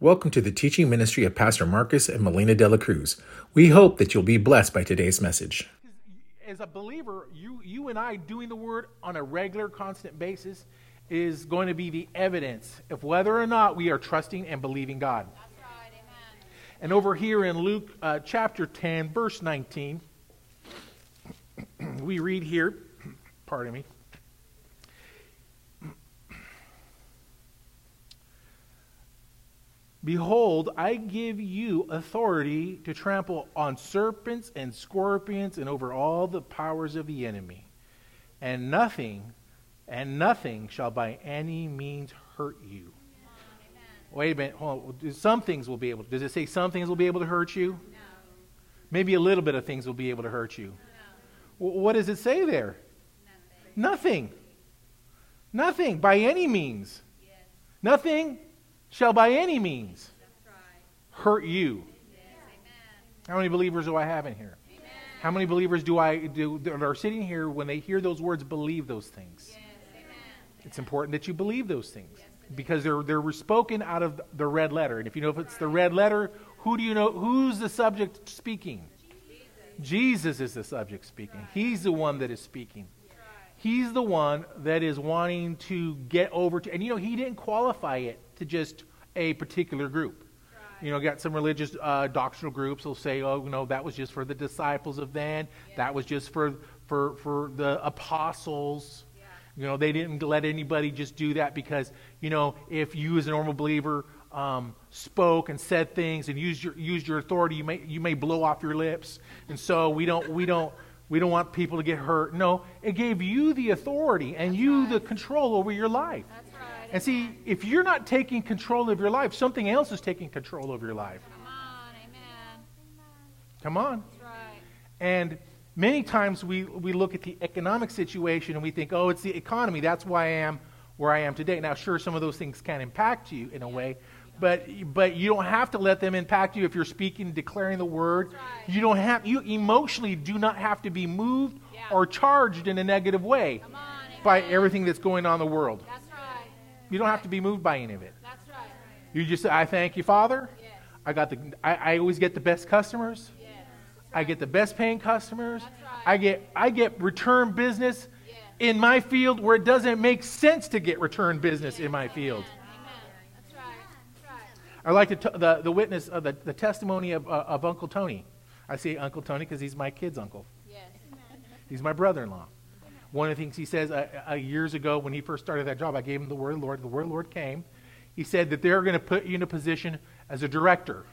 Welcome to the teaching ministry of Pastor Marcus and Melina De La Cruz. We hope that you'll be blessed by today's message. As a believer, you, you and I doing the word on a regular, constant basis is going to be the evidence of whether or not we are trusting and believing God. Right, amen. And over here in Luke uh, chapter 10, verse 19, we read here, pardon me. Behold, I give you authority to trample on serpents and scorpions and over all the powers of the enemy. And nothing, and nothing shall by any means hurt you. Wait a minute. Hold on. Some things will be able. Does it say some things will be able to hurt you? No. Maybe a little bit of things will be able to hurt you. No. What does it say there? Nothing. Nothing. Nothing by any means. Yes. Nothing shall by any means hurt you. How many believers do I have in here? How many believers do I do that are sitting here when they hear those words believe those things? It's important that you believe those things because they're they're spoken out of the red letter. And if you know if it's the red letter, who do you know who's the subject speaking? Jesus is the subject speaking. He's the one that is speaking. He's the one that is wanting to get over to and you know he didn't qualify it to just a particular group. You know, got some religious uh, doctrinal groups will say, "Oh, you know, that was just for the disciples of then. That was just for for for the apostles." You know, they didn't let anybody just do that because, you know, if you as a normal believer um, spoke and said things and used your used your authority, you may you may blow off your lips, and so we don't we don't we don't want people to get hurt. No, it gave you the authority and you the control over your life. That's right. And see, if you're not taking control of your life, something else is taking control of your life. Come on. Amen. Come on. Right. And many times we, we look at the economic situation and we think, oh, it's the economy. That's why I am where I am today. Now, sure, some of those things can impact you in a way, but, but you don't have to let them impact you if you're speaking, declaring the word. right. You don't have, you emotionally do not have to be moved Yeah. or charged in a negative way on. By everything that's going on in the world. That's. You don't have to be moved by any of it. That's right. You just say, I thank you, Father. Yes. I got the, I, I always get the best customers. Yes. I get the best paying customers. That's right. I get I get return business Yes. in my field where it doesn't make sense to get return business in my field. Amen. That's right. That's right. I like to t- the the witness of the, the testimony of, uh, of Uncle Tony. I say Uncle Tony because he's my kid's uncle. Yes. He's my brother-in-law. One of the things he says uh, uh, years ago when he first started that job, I gave him the word of the Lord. The word of the Lord came. He said that they're going to put you in a position as a director.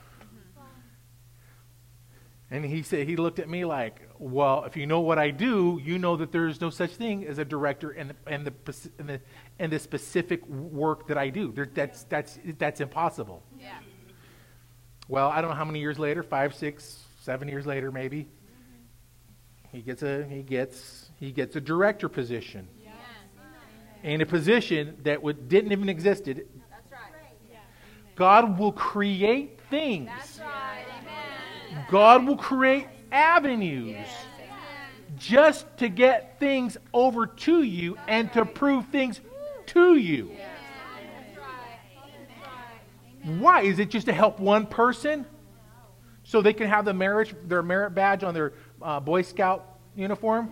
And he said he looked at me like, "Well, if you know what I do, you know that there is no such thing as a director and the and the and the, and the specific work that I do. There, that's that's that's impossible." Yeah. Well, I don't know how many years later, five, six, seven years later, maybe. He gets a he gets he gets a director position Yes. in a position that would, didn't even existed. That's right. God will create things. That's right. Amen. God will create avenues Yes. Just to get things over to you and to prove things to you. Yes. That's right. That's right. Why? Is it just to help one person so they can have the marriage their merit badge on their uh, Boy Scout uniform?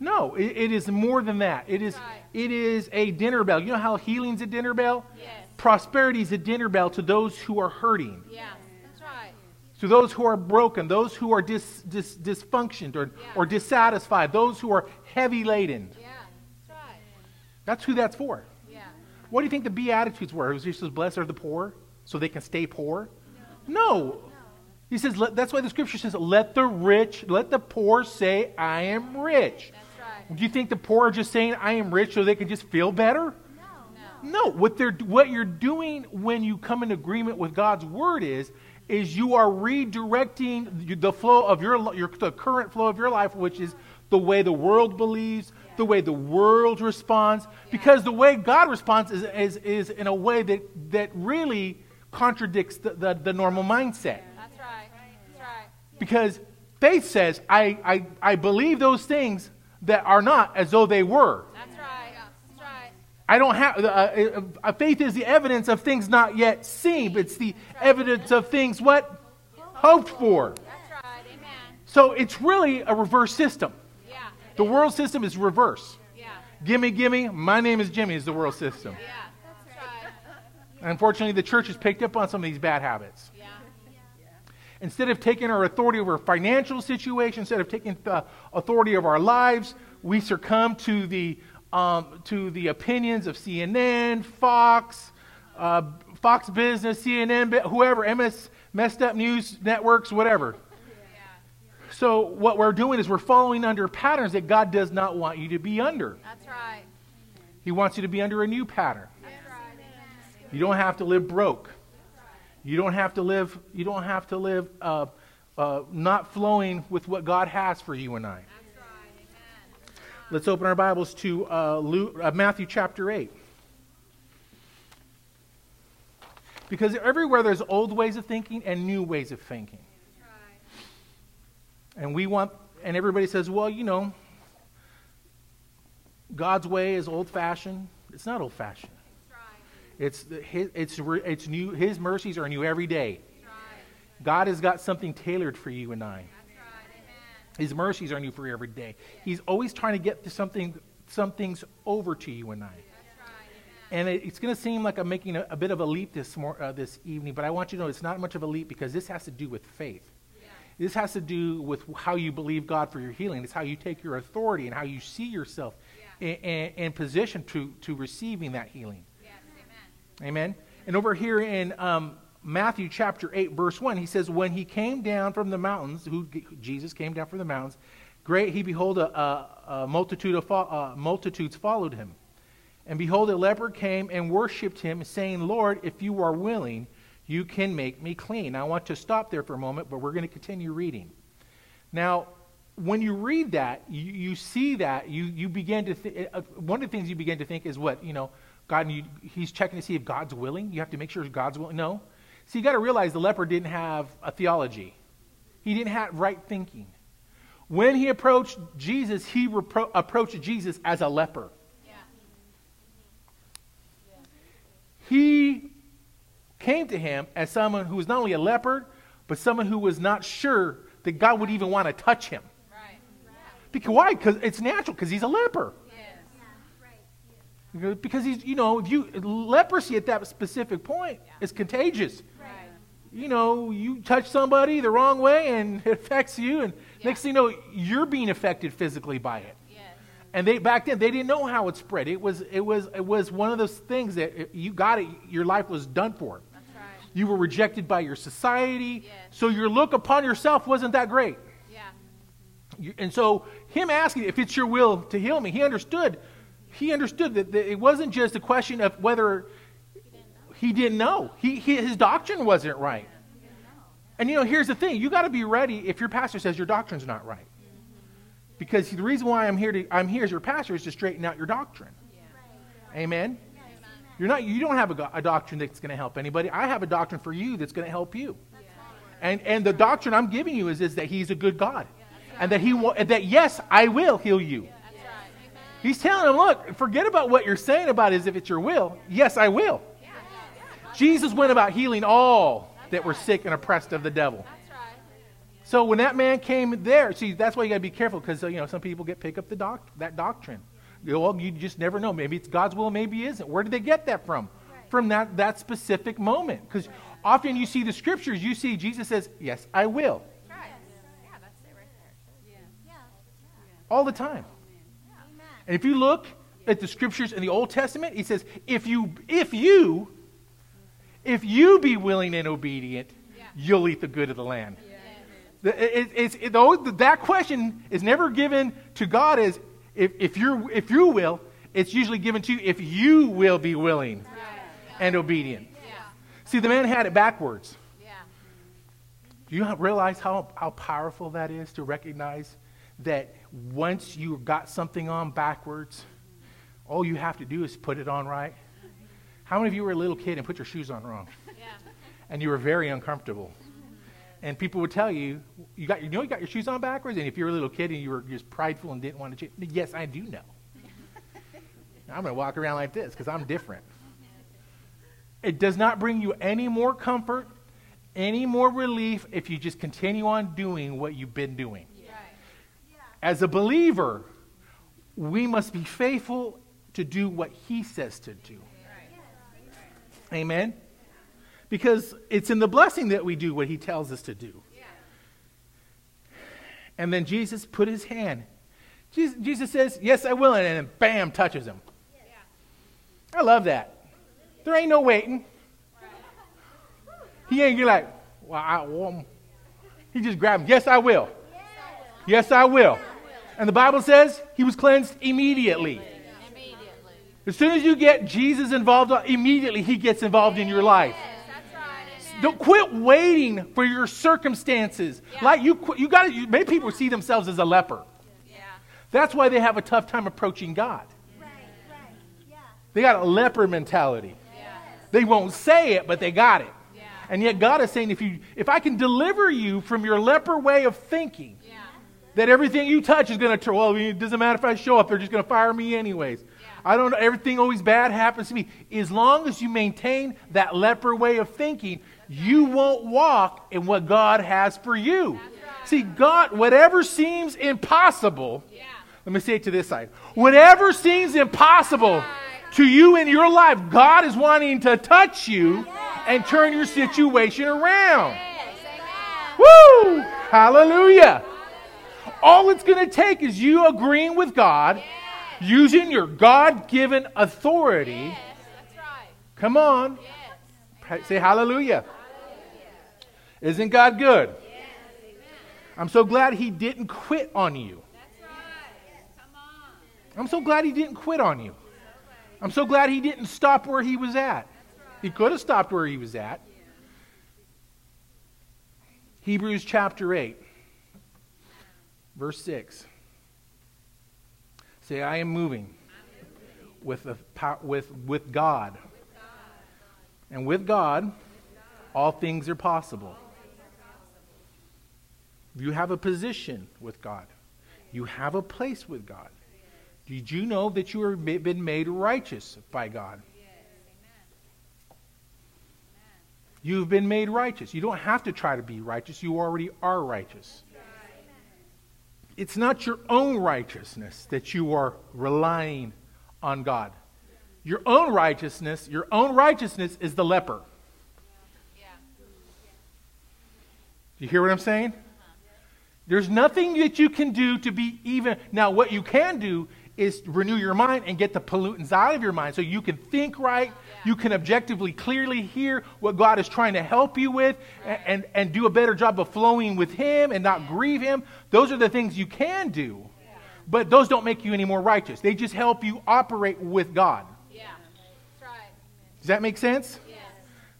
No, it, it is more than that. It is Right. it is a dinner bell. You know how healing's a dinner bell? Yes. Prosperity is a dinner bell to those who are hurting, Yeah. That's right. to those who are broken, those who are dis, dis, dysfunctioned or, Yeah. or dissatisfied, those who are heavy laden. Yeah. That's right. That's who that's for. Yeah. What do you think the Beatitudes were? It was just blessed are the poor so they can stay poor? No. He says, let, that's why the scripture says, let the rich, let the poor say, I am rich. That's. Do you think the poor are just saying, I am rich so they can just feel better? No. No, what they're what you're doing when you come in agreement with God's word is is you are redirecting the flow of your your the current flow of your life, which is the way the world believes, the way the world responds, because the way God responds is is, is in a way that that really contradicts the, the, the normal mindset. That's right. That's right. Because faith says, I, I, I believe those things that are not as though they were. That's right. That's right. I don't have, uh, uh, uh, faith is the evidence of things not yet seen, but it's the evidence of things what? Hoped for. That's right. Amen. So it's really a reverse system. Yeah. The world system is reverse. Yeah. Gimme, gimme, my name is Jimmy is the world system. Yeah. That's right. Unfortunately, the church has picked up on some of these bad habits. Instead of taking our authority over financial situation, instead of taking the authority of our lives, we succumb to the um, to the opinions of CNN, Fox, uh, Fox Business, CNN, whoever, MS, messed up news networks, whatever. So what we're doing is we're following under patterns that God does not want you to be under. That's right. He wants you to be under a new pattern. That's right. You don't have to live broke. You don't have to live. You don't have to live uh, uh, not flowing with what God has for you and I. Right. Let's open our Bibles to uh, Luke, uh, Matthew chapter 8. Because everywhere there's old ways of thinking and new ways of thinking. And we want, and everybody says, well, you know, God's way is old fashioned. It's not old fashioned. It's, his, it's, it's new, His mercies are new every day. God has got something tailored for you and I. That's right. Amen. His mercies are new for you every day. He's always trying to get to something, some things over to you and I. That's right. Amen. And it, it's going to seem like I'm making a, a bit of a leap this, mor- uh, this evening, but I want you to know it's not much of a leap because this has to do with faith. Yeah. This has to do with how you believe God for your healing. It's how you take your authority and how you see yourself in, in, in position to, to receiving that healing. Amen. And over here in um, Matthew chapter 8, verse 1, he says, When he came down from the mountains, who Jesus came down from the mountains, great, he behold, a, a, a multitude of uh, multitudes followed him. And behold, a leper came and worshipped him, saying, Lord, if you are willing, you can make me clean. I want to stop there for a moment, but we're going to continue reading. Now, when you read that, you, you see that, you, you begin to think, uh, one of the things you begin to think is what, you know, God, you, he's checking to see if God's willing. You have to make sure God's willing. No. See, you got to realize the leper didn't have a theology. He didn't have right thinking. When he approached Jesus, he repro- approached Jesus as a leper. Yeah. He came to him as someone who was not only a leper, but someone who was not sure that God would even want to touch him. Right. Because why? Because it's natural. Because he's a leper. Because he's, you know, if you leprosy at that specific point is contagious. Right. You know, you touch somebody the wrong way and it affects you, and next thing you know, you're being affected physically by it. Yes. And they back then they didn't know how it spread. It was it was it was one of those things that you got it, your life was done for. That's right. You were rejected by your society, Yes. so your look upon yourself wasn't that great. Yeah. You- And so him asking if it's your will to heal me, he understood. He understood that, that it wasn't just a question of whether he didn't know. He, he, his doctrine wasn't right. And you know, here's the thing: you got to be ready if your pastor says your doctrine's not right. Because the reason why I'm here to I'm here as your pastor is to straighten out your doctrine. Amen. You're not you don't have a, a doctrine that's going to help anybody. I have a doctrine for you that's going to help you. And and the doctrine I'm giving you is, is that he's a good God. And that he and that yes, I will heal you. That's right. He's telling them, look, forget about what you're saying about is if it's your will. Yes, I will. Jesus went about healing all that were sick and oppressed of the devil. That's right. So when that man came there, see, that's why you got to be careful because you know some people get pick up the doc, that doctrine. Well, you just never know. Maybe it's God's will, maybe it isn't. Where did they get that from? From that that specific moment. Because often you see the scriptures, you see Jesus says, "Yes, I will," That's right. Yeah, that's it right there. Yeah. all the time. And if you look at the scriptures in the Old Testament, he says, "If you, if you, if you be willing and obedient, Yeah. you'll eat the good of the land." The- it- it's, it, that question is never given to God as if, if, you're, if you will, it's usually given to you if you will be willing and obedient. Yeah. See, the man had it backwards. Yeah. Do you realize how, how powerful that is to recognize that once you got something on backwards, all you have to do is put it on right? How many of you were a little kid and put your shoes on wrong? Yeah. and you were very uncomfortable. And people would tell you, you got, you know, you got your shoes on backwards. And if you were a little kid and you were just prideful and didn't want to change, yes, I do know. I'm going to walk around like this because I'm different. It does not bring you any more comfort, any more relief if you just continue on doing what you've been doing. As a believer, we must be faithful to do what he says to do. Amen? Because it's in the blessing that we do what he tells us to do. And then Jesus put his hand. Jesus, says, Yes, I will. And then bam, touches him. I love that. There ain't no waiting. He ain't like, well, I, well, he just grabbed him. Yes, I will. Yes, I will. And the Bible says he was cleansed immediately. Immediately. As soon as you get Jesus involved, immediately he gets involved in your life. Right. Don't quit waiting for your circumstances. Yeah. Like you, you got to. Many people see themselves as a leper. Yeah. That's why they have a tough time approaching God. They got a leper mentality. They won't say it, but they got it. And yet God is saying, if you, if I can deliver you from your leper way of thinking, Yeah. That everything you touch is going to turn. Well, it doesn't matter if I show up; they're just going to fire me anyways. I don't know. Everything always bad happens to me. As long as you maintain that leper way of thinking, you won't walk in what God has for you. See, God, whatever seems impossible. Yeah. Let me say it to this side. Whatever seems impossible to you in your life, God is wanting to touch you and turn your situation around. Yes. Woo! Hallelujah. All it's going to take is you agreeing with God, using your God given authority. Yes. That's right. Come on. Yes. Say hallelujah. Isn't God good? I'm so glad He didn't quit on you. Right. On. I'm so glad He didn't quit on you. I'm so glad He didn't stop where He was at. He could have stopped where He was at. Hebrews chapter 8, verse 6. Say, I am moving with, the, pow- with, with God. And with God, all things are possible. You have a position with God. You have a place with God. Did you know that you have been made righteous by God? You've been made righteous. You don't have to try to be righteous. You already are righteous. It's not your own righteousness that you are relying on God. Your own righteousness, your own righteousness is the leper. Yeah. You hear what I'm saying? Uh-huh. There's nothing that you can do to be even. Now, what you can do is renew your mind and get the pollutants out of your mind so you can think right. You can objectively, clearly hear what God is trying to help you with and, and, and do a better job of flowing with Him and not grieve Him. Those are the things you can do. But those don't make you any more righteous. They just help you operate with God. Yeah. That's right. Does that make sense? Yes.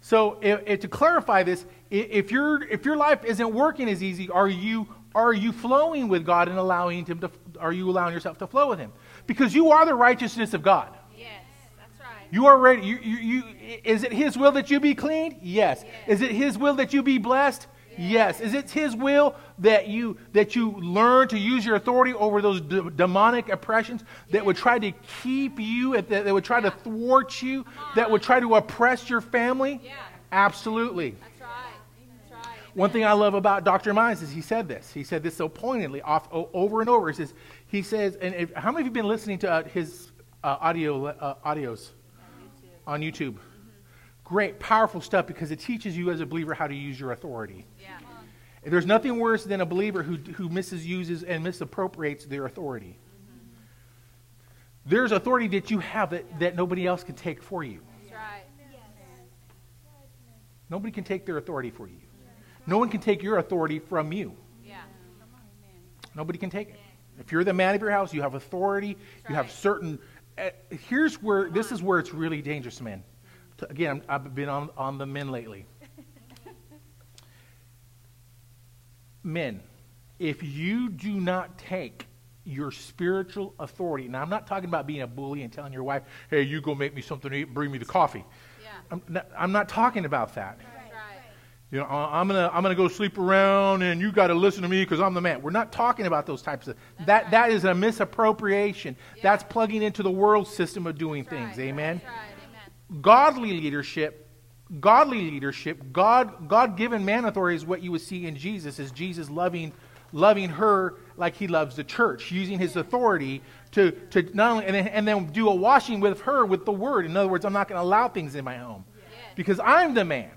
So, if, if- to clarify this, if your if your life isn't working as easy, are you are you flowing with God and allowing Him to? Are you allowing yourself to flow with Him? Because you are the righteousness of God. Yes. That's right. You are ready. You, you, you, is it His will that you be cleaned? Yes. Is it His will that you be blessed? Yes. Is it His will that you that you learn to use your authority over those d- demonic oppressions that would try to keep you, that, that would try to thwart you, that would try to oppress your family? Yeah. Absolutely. That's right. That's right. One thing I love about Dr. Mines is he said this. He said this so poignantly, off, o- over and over. He says, he says, and if, how many of you have been listening to uh, his uh, audio uh, audios on YouTube? Great, powerful stuff because it teaches you as a believer how to use your authority. Yeah. There's nothing worse than a believer who, who misuses and misappropriates their authority. There's authority that you have that, that nobody else can take for you. That's right. Nobody can take their authority for you. No one can take your authority from you. Yeah. Nobody can take it. If you're the man of your house, you have authority. You have certain. Uh, here's where this is where it's really dangerous, men. Again, I've been on, on the men lately. men, if you do not take your spiritual authority, now I'm not talking about being a bully and telling your wife, "Hey, you go make me something to eat, and bring me the coffee." Yeah. I'm not, I'm not talking about that. Right. You know, I'm gonna I'm gonna go sleep around, and you got to listen to me because I'm the man. We're not talking about those types of that. That is a misappropriation. That's plugging into the world system of doing things. Amen. That's right. Amen. Godly leadership, godly leadership, God God given man authority is what you would see in Jesus. Is Jesus loving loving her like he loves the church, using his authority to to not only and then, and then do a washing with her with the word. In other words, I'm not going to allow things in my home because I'm the man.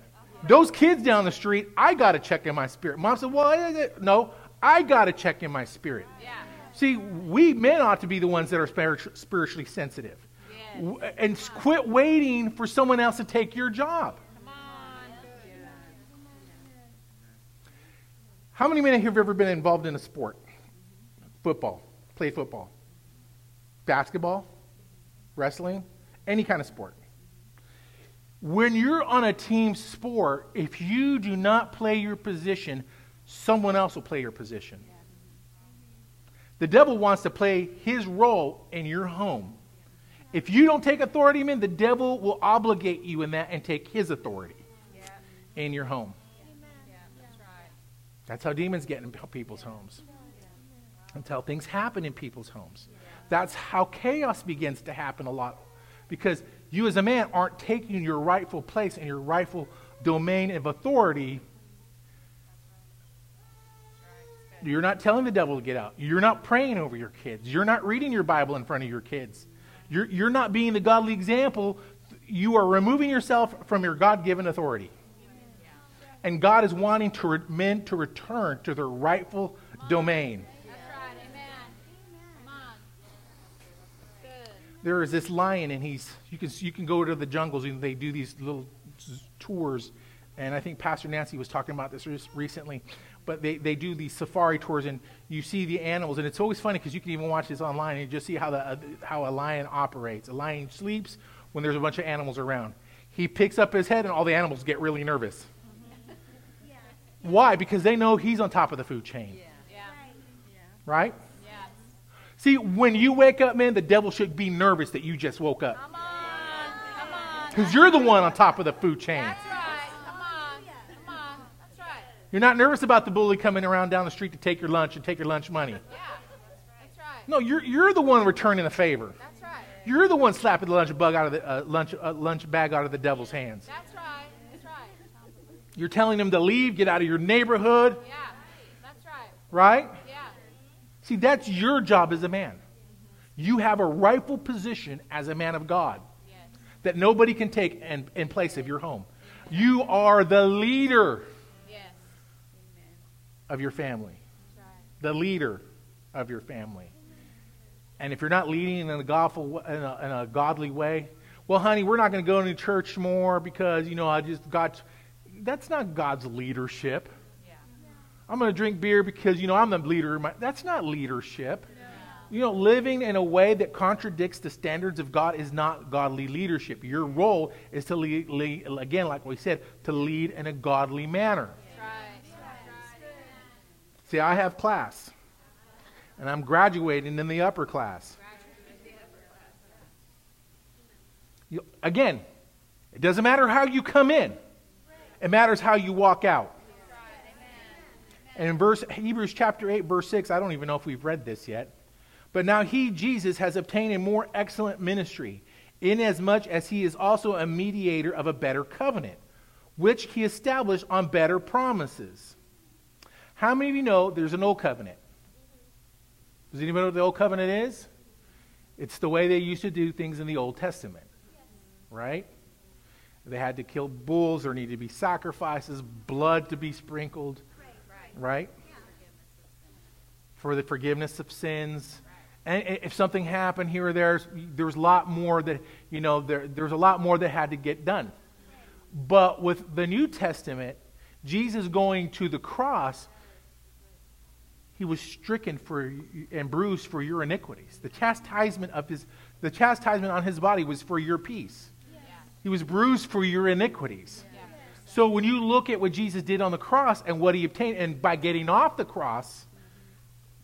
Those kids down the street, I got to check in my spirit. Mom said, Well, is it? no, I got to check in my spirit. Yeah. See, we men ought to be the ones that are spiritually sensitive. Yes. And quit waiting for someone else to take your job. Come on. How many men have ever been involved in a sport? Football, play football, basketball, wrestling, any kind of sport. When you're on a team sport, if you do not play your position, someone else will play your position. The devil wants to play his role in your home. If you don't take authority, man, the devil will obligate you in that and take his authority in your home. That's. That's how demons get in people's homes. That's how things happen in people's homes. That's how chaos begins to happen a lot. Because you, as a man, aren't taking your rightful place and your rightful domain of authority. You're not telling the devil to get out. You're not praying over your kids. You're not reading your Bible in front of your kids. You're, you're not being the godly example. You are removing yourself from your God given authority. And God is wanting to re- men to return to their rightful domain. That's right. Amen. Come on. Good. There is this lion, and he's you can you can go to the jungles and they do these little tours. And I think Pastor Nancy was talking about this recently. But they, they do these safari tours, and you see the animals, and it's always funny because you can even watch this online and you just see how the uh, how a lion operates. A lion sleeps when there's a bunch of animals around. He picks up his head, and all the animals get really nervous. Why? Because they know he's on top of the food chain, Yeah. right? See, when you wake up, man, the devil should be nervous that you just woke up. Come on. Come on. Because you're the one on top of the food chain. That's right. Come on. Come on. That's right. You're not nervous about the bully coming around down the street to take your lunch and take your lunch money. Yeah. That's right. No, you're, you're the one returning the favor. That's right. You're the one slapping the lunch bug out of the uh, lunch uh, lunch bag out of the devil's hands. That's right. That's right. You're telling him to leave, get out of your neighborhood, Yeah. That's right. right? See, that's your job as a man. You have a rightful position as a man of God that nobody can take in, in place of your home. You are the leader of your family. The leader of your family. And if you're not leading in a, godful, in a, in a godly way, well, honey, we're not going to go to church more because, you know, I just got. That's not God's leadership. I'm going to drink beer because, you know, I'm the leader. that's not leadership. You know, living in a way that contradicts the standards of God is not godly leadership. Your role is to lead, lead again, like we said, to lead in a godly manner. See, I have class, and I'm graduating in the upper class. You, again, it doesn't matter how you come in, it matters how you walk out. And in verse Hebrews chapter 8, verse 6, I don't even know if we've read this yet. But now he, Jesus, has obtained a more excellent ministry, inasmuch as he is also a mediator of a better covenant, which he established on better promises. How many of you know there's an old covenant? Does anybody know what the old covenant is? It's the way they used to do things in the Old Testament. Right? They had to kill bulls, there needed to be sacrifices, blood to be sprinkled. Right? For the forgiveness of sins. And if something happened here or there, there was a lot more that, you know, there, there was a lot more that had to get done. But with the New Testament, Jesus going to the cross, he was stricken for and bruised for your iniquities. The chastisement of his the chastisement on his body was for your peace. He was bruised for your iniquities. So when you look at what Jesus did on the cross and what he obtained, and by getting off the cross,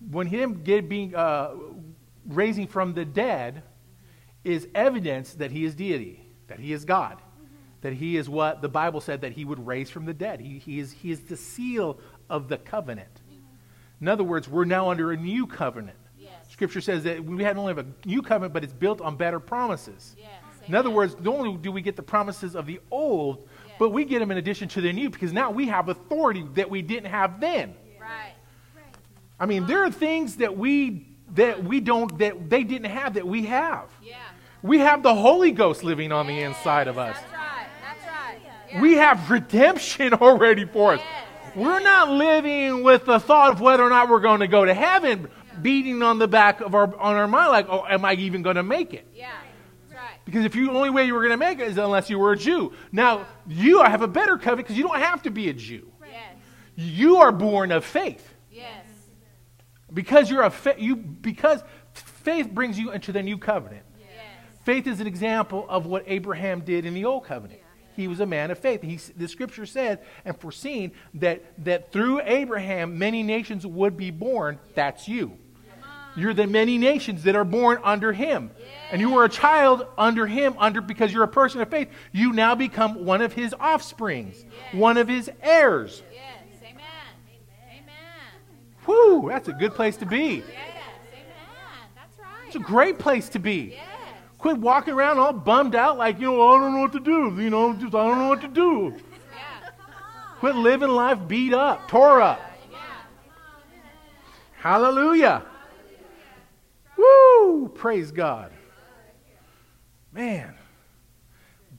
when him get, being uh, raising from the dead is evidence that he is deity, that he is God. that he is what the Bible said that he would raise from the dead. He, he, is, he is the seal of the covenant. In other words, we're now under a new covenant. Yes. Scripture says that we not only have a new covenant, but it's built on better promises. Yes. In other words, not only do we get the promises of the old, but we get them in addition to the new because now we have authority that we didn't have then. Right. I mean, there are things that we that we don't that they didn't have that we have. Yeah. We have the Holy Ghost living on the inside of us. That's right. That's right. Yeah. We have redemption already for us. Yes. We're not living with the thought of whether or not we're going to go to heaven beating on the back of our on our mind like, "Oh, am I even going to make it?" Yeah. Because if you the only way you were going to make it is unless you were a Jew. Now, you have a better covenant because you don't have to be a Jew. Yes. You are born of faith. Yes. Because you're a fa- you because faith brings you into the new covenant. Yes. Faith is an example of what Abraham did in the old covenant. He was a man of faith. He, the scripture said and foreseen that, that through Abraham many nations would be born. That's you. You're the many nations that are born under him. And you were a child under him, under because you're a person of faith. You now become one of his offsprings, one of his heirs. Yes. Amen. Amen. Whew, that's a good place to be. Yes. Amen. That's right. It's a great place to be. Yes. Quit walking around all bummed out like, you know, I don't know what to do. You know, just I don't know what to do. Yeah. Quit living life beat up, tore up. Yeah. Hallelujah. Praise God. Man,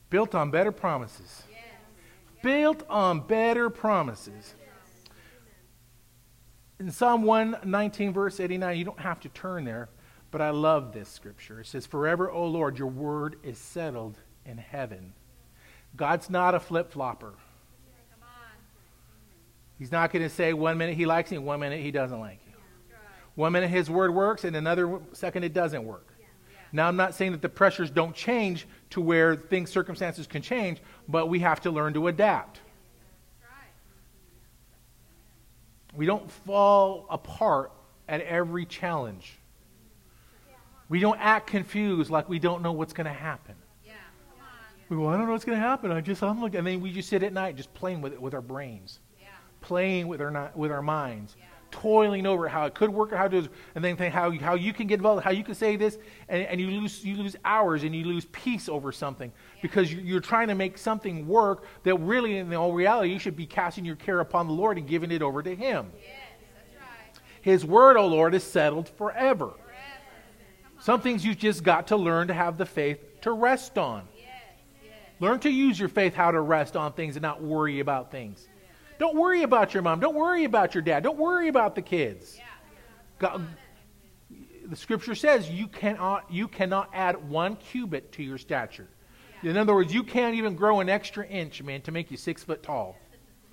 built on better promises. Built on better promises. In Psalm 119, verse 89, you don't have to turn there, but I love this scripture. It says, Forever, O Lord, your word is settled in heaven. God's not a flip flopper. He's not going to say one minute he likes you, one minute he doesn't like you. One minute his word works, and another second it doesn't work. Now, I'm not saying that the pressures don't change to where things, circumstances can change, but we have to learn to adapt. We don't fall apart at every challenge. We don't act confused like we don't know what's going to happen. Yeah. We go, I don't know what's going to happen. I just, I'm looking. And then we just sit at night just playing with it with our brains, Yeah. playing with our, with our minds, toiling over how it could work or how to and then think how, how you can get involved, how you can say this, and, and you, lose, you lose hours and you lose peace over something because you- you're trying to make something work that really, in the all reality, you should be casting your care upon the Lord and giving it over to Him. Yes. That's right. His word, O Lord, is settled forever. Some things you've just got to learn to have the faith to rest on. Yes. Yes. Learn to use your faith how to rest on things and not worry about things. Don't worry about your mom. Don't worry about your dad. Don't worry about the kids. Yeah. God, the scripture says you cannot, you cannot add one cubit to your stature. In other words, you can't even grow an extra inch, man, to make you six foot tall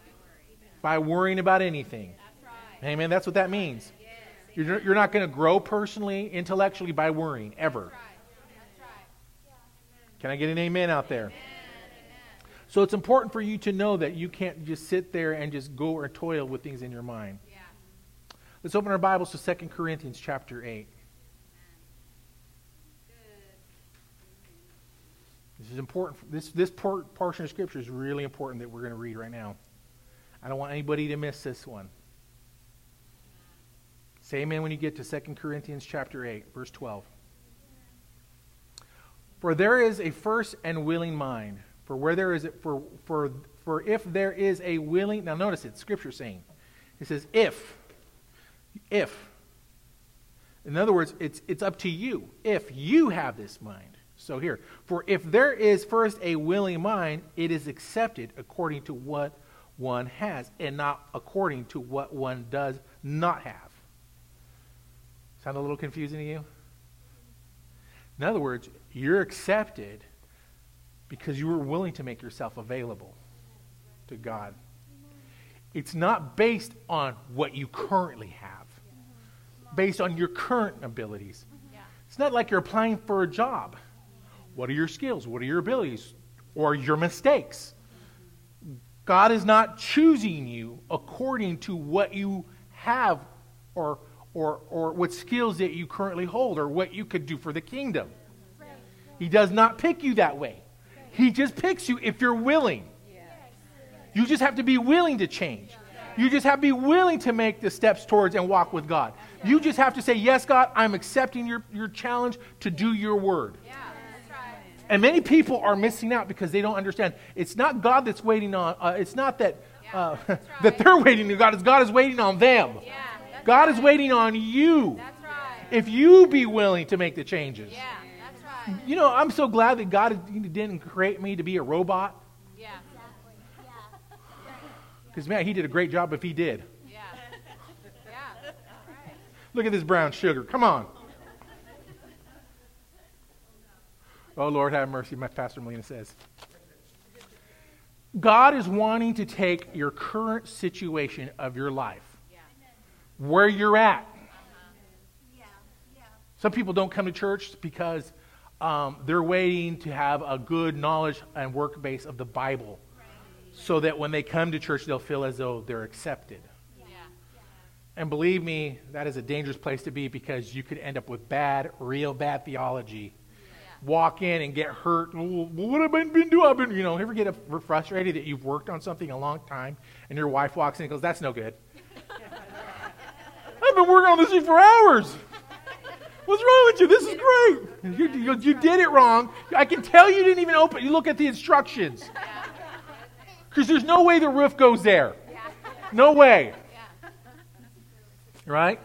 by worrying about anything. Right. Amen. That's what that means. Yes. You're, you're not going to grow personally, intellectually by worrying, ever. Right. That's right. Can I get an amen out there? So it's important for you to know that you can't just sit there and just go or toil with things in your mind. Yeah. Let's open our Bibles to 2 Corinthians chapter 8. This is important. This, this portion of Scripture is really important that we're going to read right now. I don't want anybody to miss this one. Say amen when you get to 2 Corinthians chapter 8, verse 12. For there is a first and willing mind. For where there is for for for if there is a willing now notice it, scripture saying. It says if. If. In other words, it's it's up to you if you have this mind. So here, for if there is first a willing mind, it is accepted according to what one has, and not according to what one does not have. Sound a little confusing to you? In other words, you're accepted because you were willing to make yourself available to God. It's not based on what you currently have, based on your current abilities. It's not like you're applying for a job. What are your skills? What are your abilities? Or your mistakes? God is not choosing you according to what you have or, or, or what skills that you currently hold or what you could do for the kingdom. He does not pick you that way. He just picks you if you're willing. You just have to be willing to change. You just have to be willing to make the steps towards and walk with God. You just have to say, Yes, God, I'm accepting your, your challenge to do your word. Yeah, that's right. And many people are missing out because they don't understand. It's not God that's waiting on, uh, it's not that, uh, that they're waiting on God, it's God is waiting on them. Yeah, God is waiting on you. That's right. If you be willing to make the changes. Yeah. You know, I'm so glad that God didn't create me to be a robot. Yeah, Because, man, He did a great job if He did. yeah, yeah. Look at this brown sugar. Come on. Oh, Lord, have mercy, my Pastor Melina says. God is wanting to take your current situation of your life, where you're at. Uh-huh. Some people don't come to church because um, they're waiting to have a good knowledge and work base of the Bible so that when they come to church, they'll feel as though they're accepted. Yeah. And believe me, that is a dangerous place to be because you could end up with bad, real bad theology. Walk in and get hurt. "Oh, well, what have I been doing? I've been, you know, ever get frustrated that you've worked on something a long time and your wife walks in and goes, "That's no good." I've been working on this thing for hours. What's wrong with you? This is great. You, you, you did it wrong. I can tell you didn't even open. You look at the instructions. Because there's no way the roof goes there. No way. Right?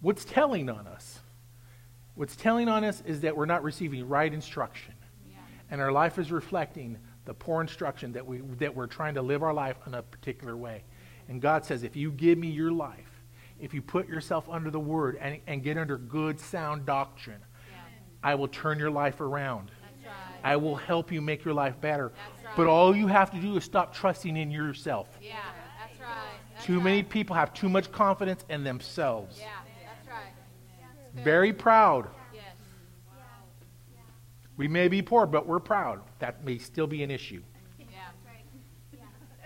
What's telling on us? What's telling on us is that we're not receiving right instruction. And our life is reflecting the poor instruction that, we, that we're trying to live our life in a particular way. And God says, if you give me your life, if you put yourself under the word and, and get under good, sound doctrine, I will turn your life around. That's right. I will help you make your life better. That's right. But all you have to do is stop trusting in yourself. Yeah, that's right. That's Too right. many people have too much confidence in themselves. Yeah, that's right. Very proud. Yes. We may be poor, but we're proud. That may still be an issue. Yeah.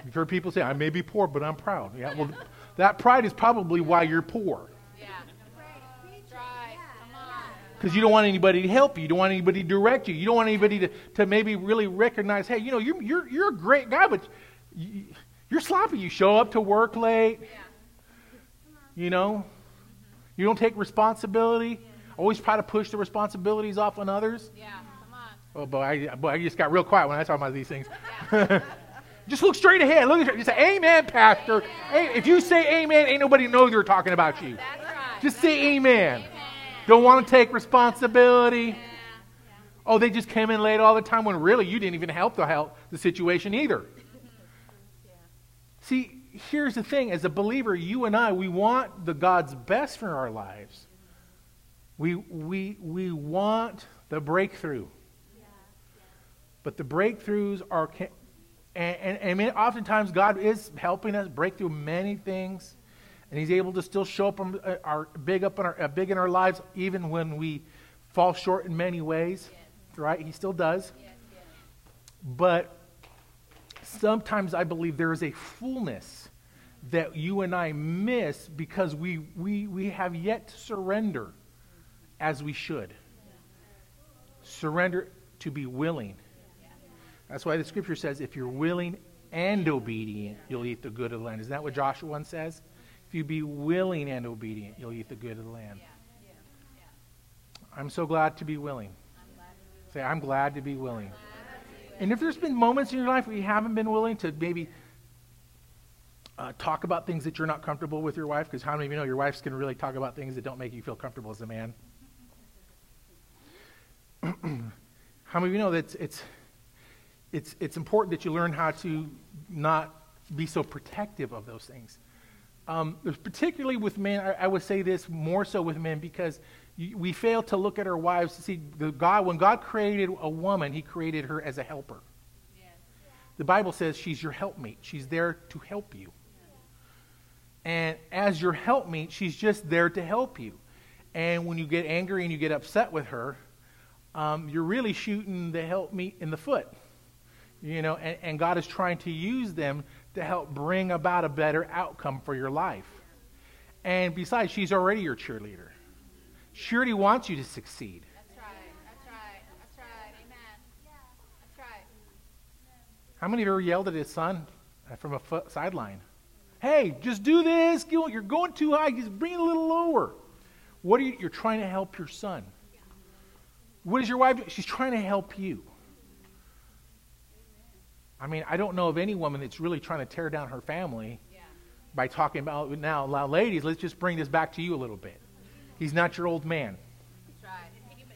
You've heard people say, I may be poor, but I'm proud. Yeah, well, that pride is probably why you're poor. Yeah. Come on. Because you don't want anybody to help you. You don't want anybody to direct you. You don't want anybody to, to maybe really recognize, hey, you know, you're, you're, you're a great guy, but you, you're sloppy. You show up to work late. Yeah. You know, you don't take responsibility. Always try to push the responsibilities off on others. Yeah. Come on. Oh boy, I, boy, I just got real quiet when I talk about these things. just look straight ahead. Look at you. Say, "Amen, Pastor." Hey, if you say "Amen," ain't nobody knows they're talking about you. That's right. Just say "Amen." Don't want to take responsibility. Oh, they just came in late all the time when really you didn't even help the help the situation either. See, here's the thing: as a believer, you and I, we want the God's best for our lives. We we we want the breakthrough. But the breakthroughs are, and, and, and I mean, oftentimes God is helping us break through many things, and He's able to still show up on, uh, our big up in our uh, big in our lives, even when we fall short in many ways. Right? He still does. But sometimes I believe there is a fullness that you and I miss because we, we, we have yet to surrender as we should. Surrender to be willing. That's why the scripture says, if you're willing and obedient, you'll eat the good of the land. Isn't that what Joshua 1 says? If you be willing and obedient, you'll eat the good of the land. I'm so glad to be willing. Say, I'm glad to be willing. And if there's been moments in your life where you haven't been willing to maybe uh, talk about things that you're not comfortable with your wife, because how many of you know your wife's going to really talk about things that don't make you feel comfortable as a man? how many of you know that it's, it's, it's, it's important that you learn how to not be so protective of those things? Um, particularly with men, I, I would say this more so with men because you, we fail to look at our wives to see the God. When God created a woman, He created her as a helper. The Bible says she's your helpmate. She's there to help you. And as your helpmate, she's just there to help you. And when you get angry and you get upset with her, um, you're really shooting the helpmeet in the foot. You know, and, and God is trying to use them to help bring about a better outcome for your life. And besides, she's already your cheerleader. She already wants you to succeed. That's right. That's right. That's right. Amen. That's right. How many of you ever yelled at his son uh, from a sideline? Hey, just do this. You're going too high. Just bring it a little lower. What are you? You're trying to help your son. What is your wife? Doing? She's trying to help you. I mean, I don't know of any woman that's really trying to tear down her family yeah. by talking about now, ladies. Let's just bring this back to you a little bit. He's not your old man. That's right.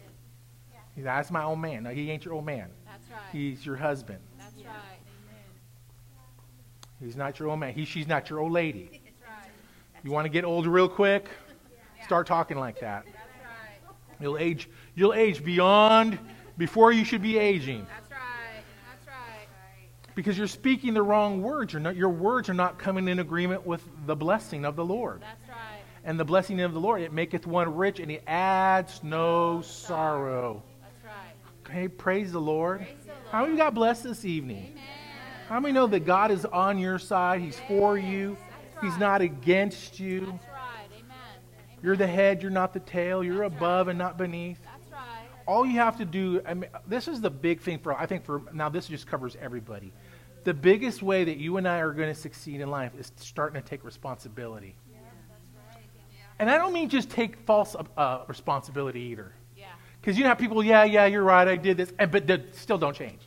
Yeah. That's my old man. No, he ain't your old man. That's right. He's your husband. That's right. He's not your old man. He, she's not your old lady. That's right. You want to get old real quick? Start talking like that. That's right. You'll age. You'll age beyond before you should be aging. That's right. That's right. Because you're speaking the wrong words. Not, your words are not coming in agreement with the blessing of the Lord. That's right. And the blessing of the Lord, it maketh one rich, and he adds no sorrow. That's right. Okay, praise the Lord. Praise the Lord. How many got blessed this evening? Amen. How many know that God is on your side? He's for you. He's not against you. That's right. Amen. You're the head, you're not the tail. You're above and not beneath. All you have to do, I mean, this is the big thing for, I think, for now, this just covers everybody. The biggest way that you and I are going to succeed in life is starting to take responsibility. Yeah, that's right. Yeah. And I don't mean just take false uh, responsibility either. Yeah. Because you know how people, yeah, yeah, you're right, I did this, and, but they still don't change.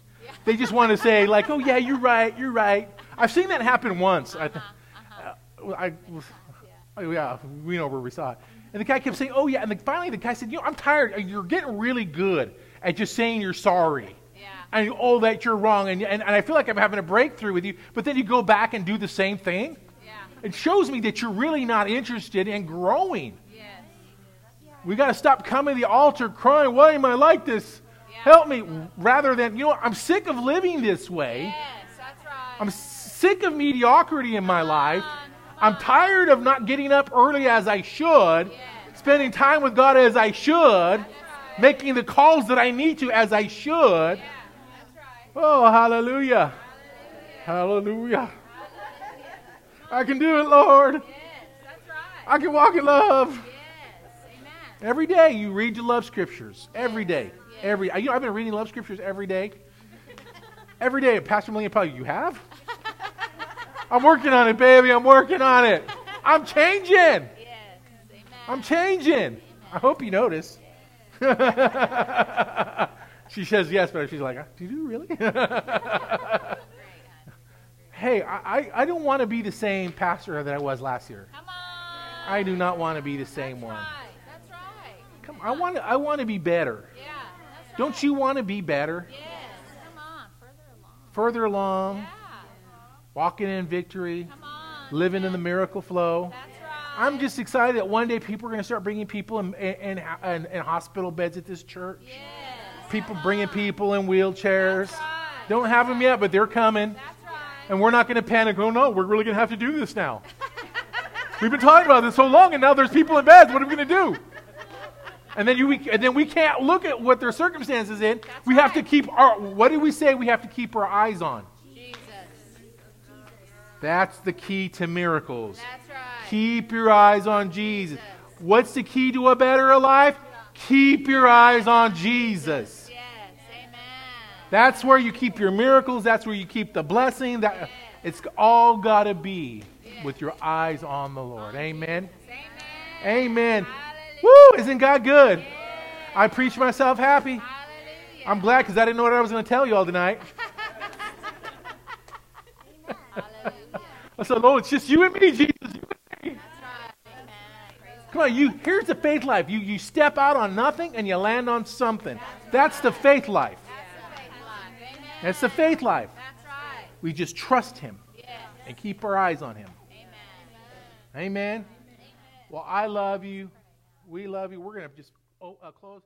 They just want to say, like, oh, yeah, you're right, you're right. I've seen that happen once. Uh-huh, uh-huh. I, I, oh, yeah, we know where we saw it. And the guy kept saying, oh, yeah. And the, finally, the guy said, you know, I'm tired. You're getting really good at just saying you're sorry. Yeah. And, oh, that you're wrong. And, and, and I feel like I'm having a breakthrough with you. But then you go back and do the same thing. Yeah. It shows me that you're really not interested in growing. Yes. We got to stop coming to the altar crying, why am I like this? Help me. Rather than, you know, I'm sick of living this way. Yes, that's right. I'm sick of mediocrity in my life. I'm tired of not getting up early as I should, spending time with God as I should, making the calls that I need to as I should. Oh, hallelujah. Hallelujah. I can do it, Lord. I can walk in love. Every day you read your love scriptures. Every day. Every, you know, I've been reading love scriptures every day. Every day, Pastor Melina probably, you have? I'm working on it, baby. I'm working on it. I'm changing. Yes. Amen. I'm changing. Amen. I hope you notice. she says yes, but she's like, uh, do you really? hey, I, I don't want to be the same pastor that I was last year. Come on. I do not want to be the same That's one. Right. That's right. Come, I want to, I want to be better. Yeah. Right. Don't you want to be better? Yes. Come on. Further along. Further along, Yeah. Walking in victory, Come on. living in the miracle flow. That's right. I'm just excited that one day people are going to start bringing people in, in, in, in hospital beds at this church. Yes. People bringing people in wheelchairs. That's right. Don't have them yet, but they're coming. That's right. And we're not going to panic. Oh, no, we're really going to have to do this now. We've been talking about this so long, and now there's people in beds. What are we going to do? And then, you, we, and then we can't look at what their circumstances in. That's we have to keep our, what do we say we have to keep our eyes on? Jesus. That's the key to miracles. That's right. Keep your eyes on Jesus. What's the key to a better life? Keep your eyes on Jesus. Yes. Amen. That's where you keep your miracles. That's where you keep the blessing. That it's all got to be with your eyes on the Lord. Amen. Amen. Amen. Hallelujah. Woo! Isn't God good? I preach myself happy. Hallelujah. I'm glad because I didn't know what I was going to tell you all tonight. I said, Lord, it's just you and me, Jesus. You and me. That's right. Come on, you. Here's the faith life. You you step out on nothing and you land on something. That's the faith life. That's the faith life. That's the faith life. Right. We just trust Him Yes. and keep our eyes on Him. Amen. Amen. Well, I love you. We love you. We're going to just oh, uh, close.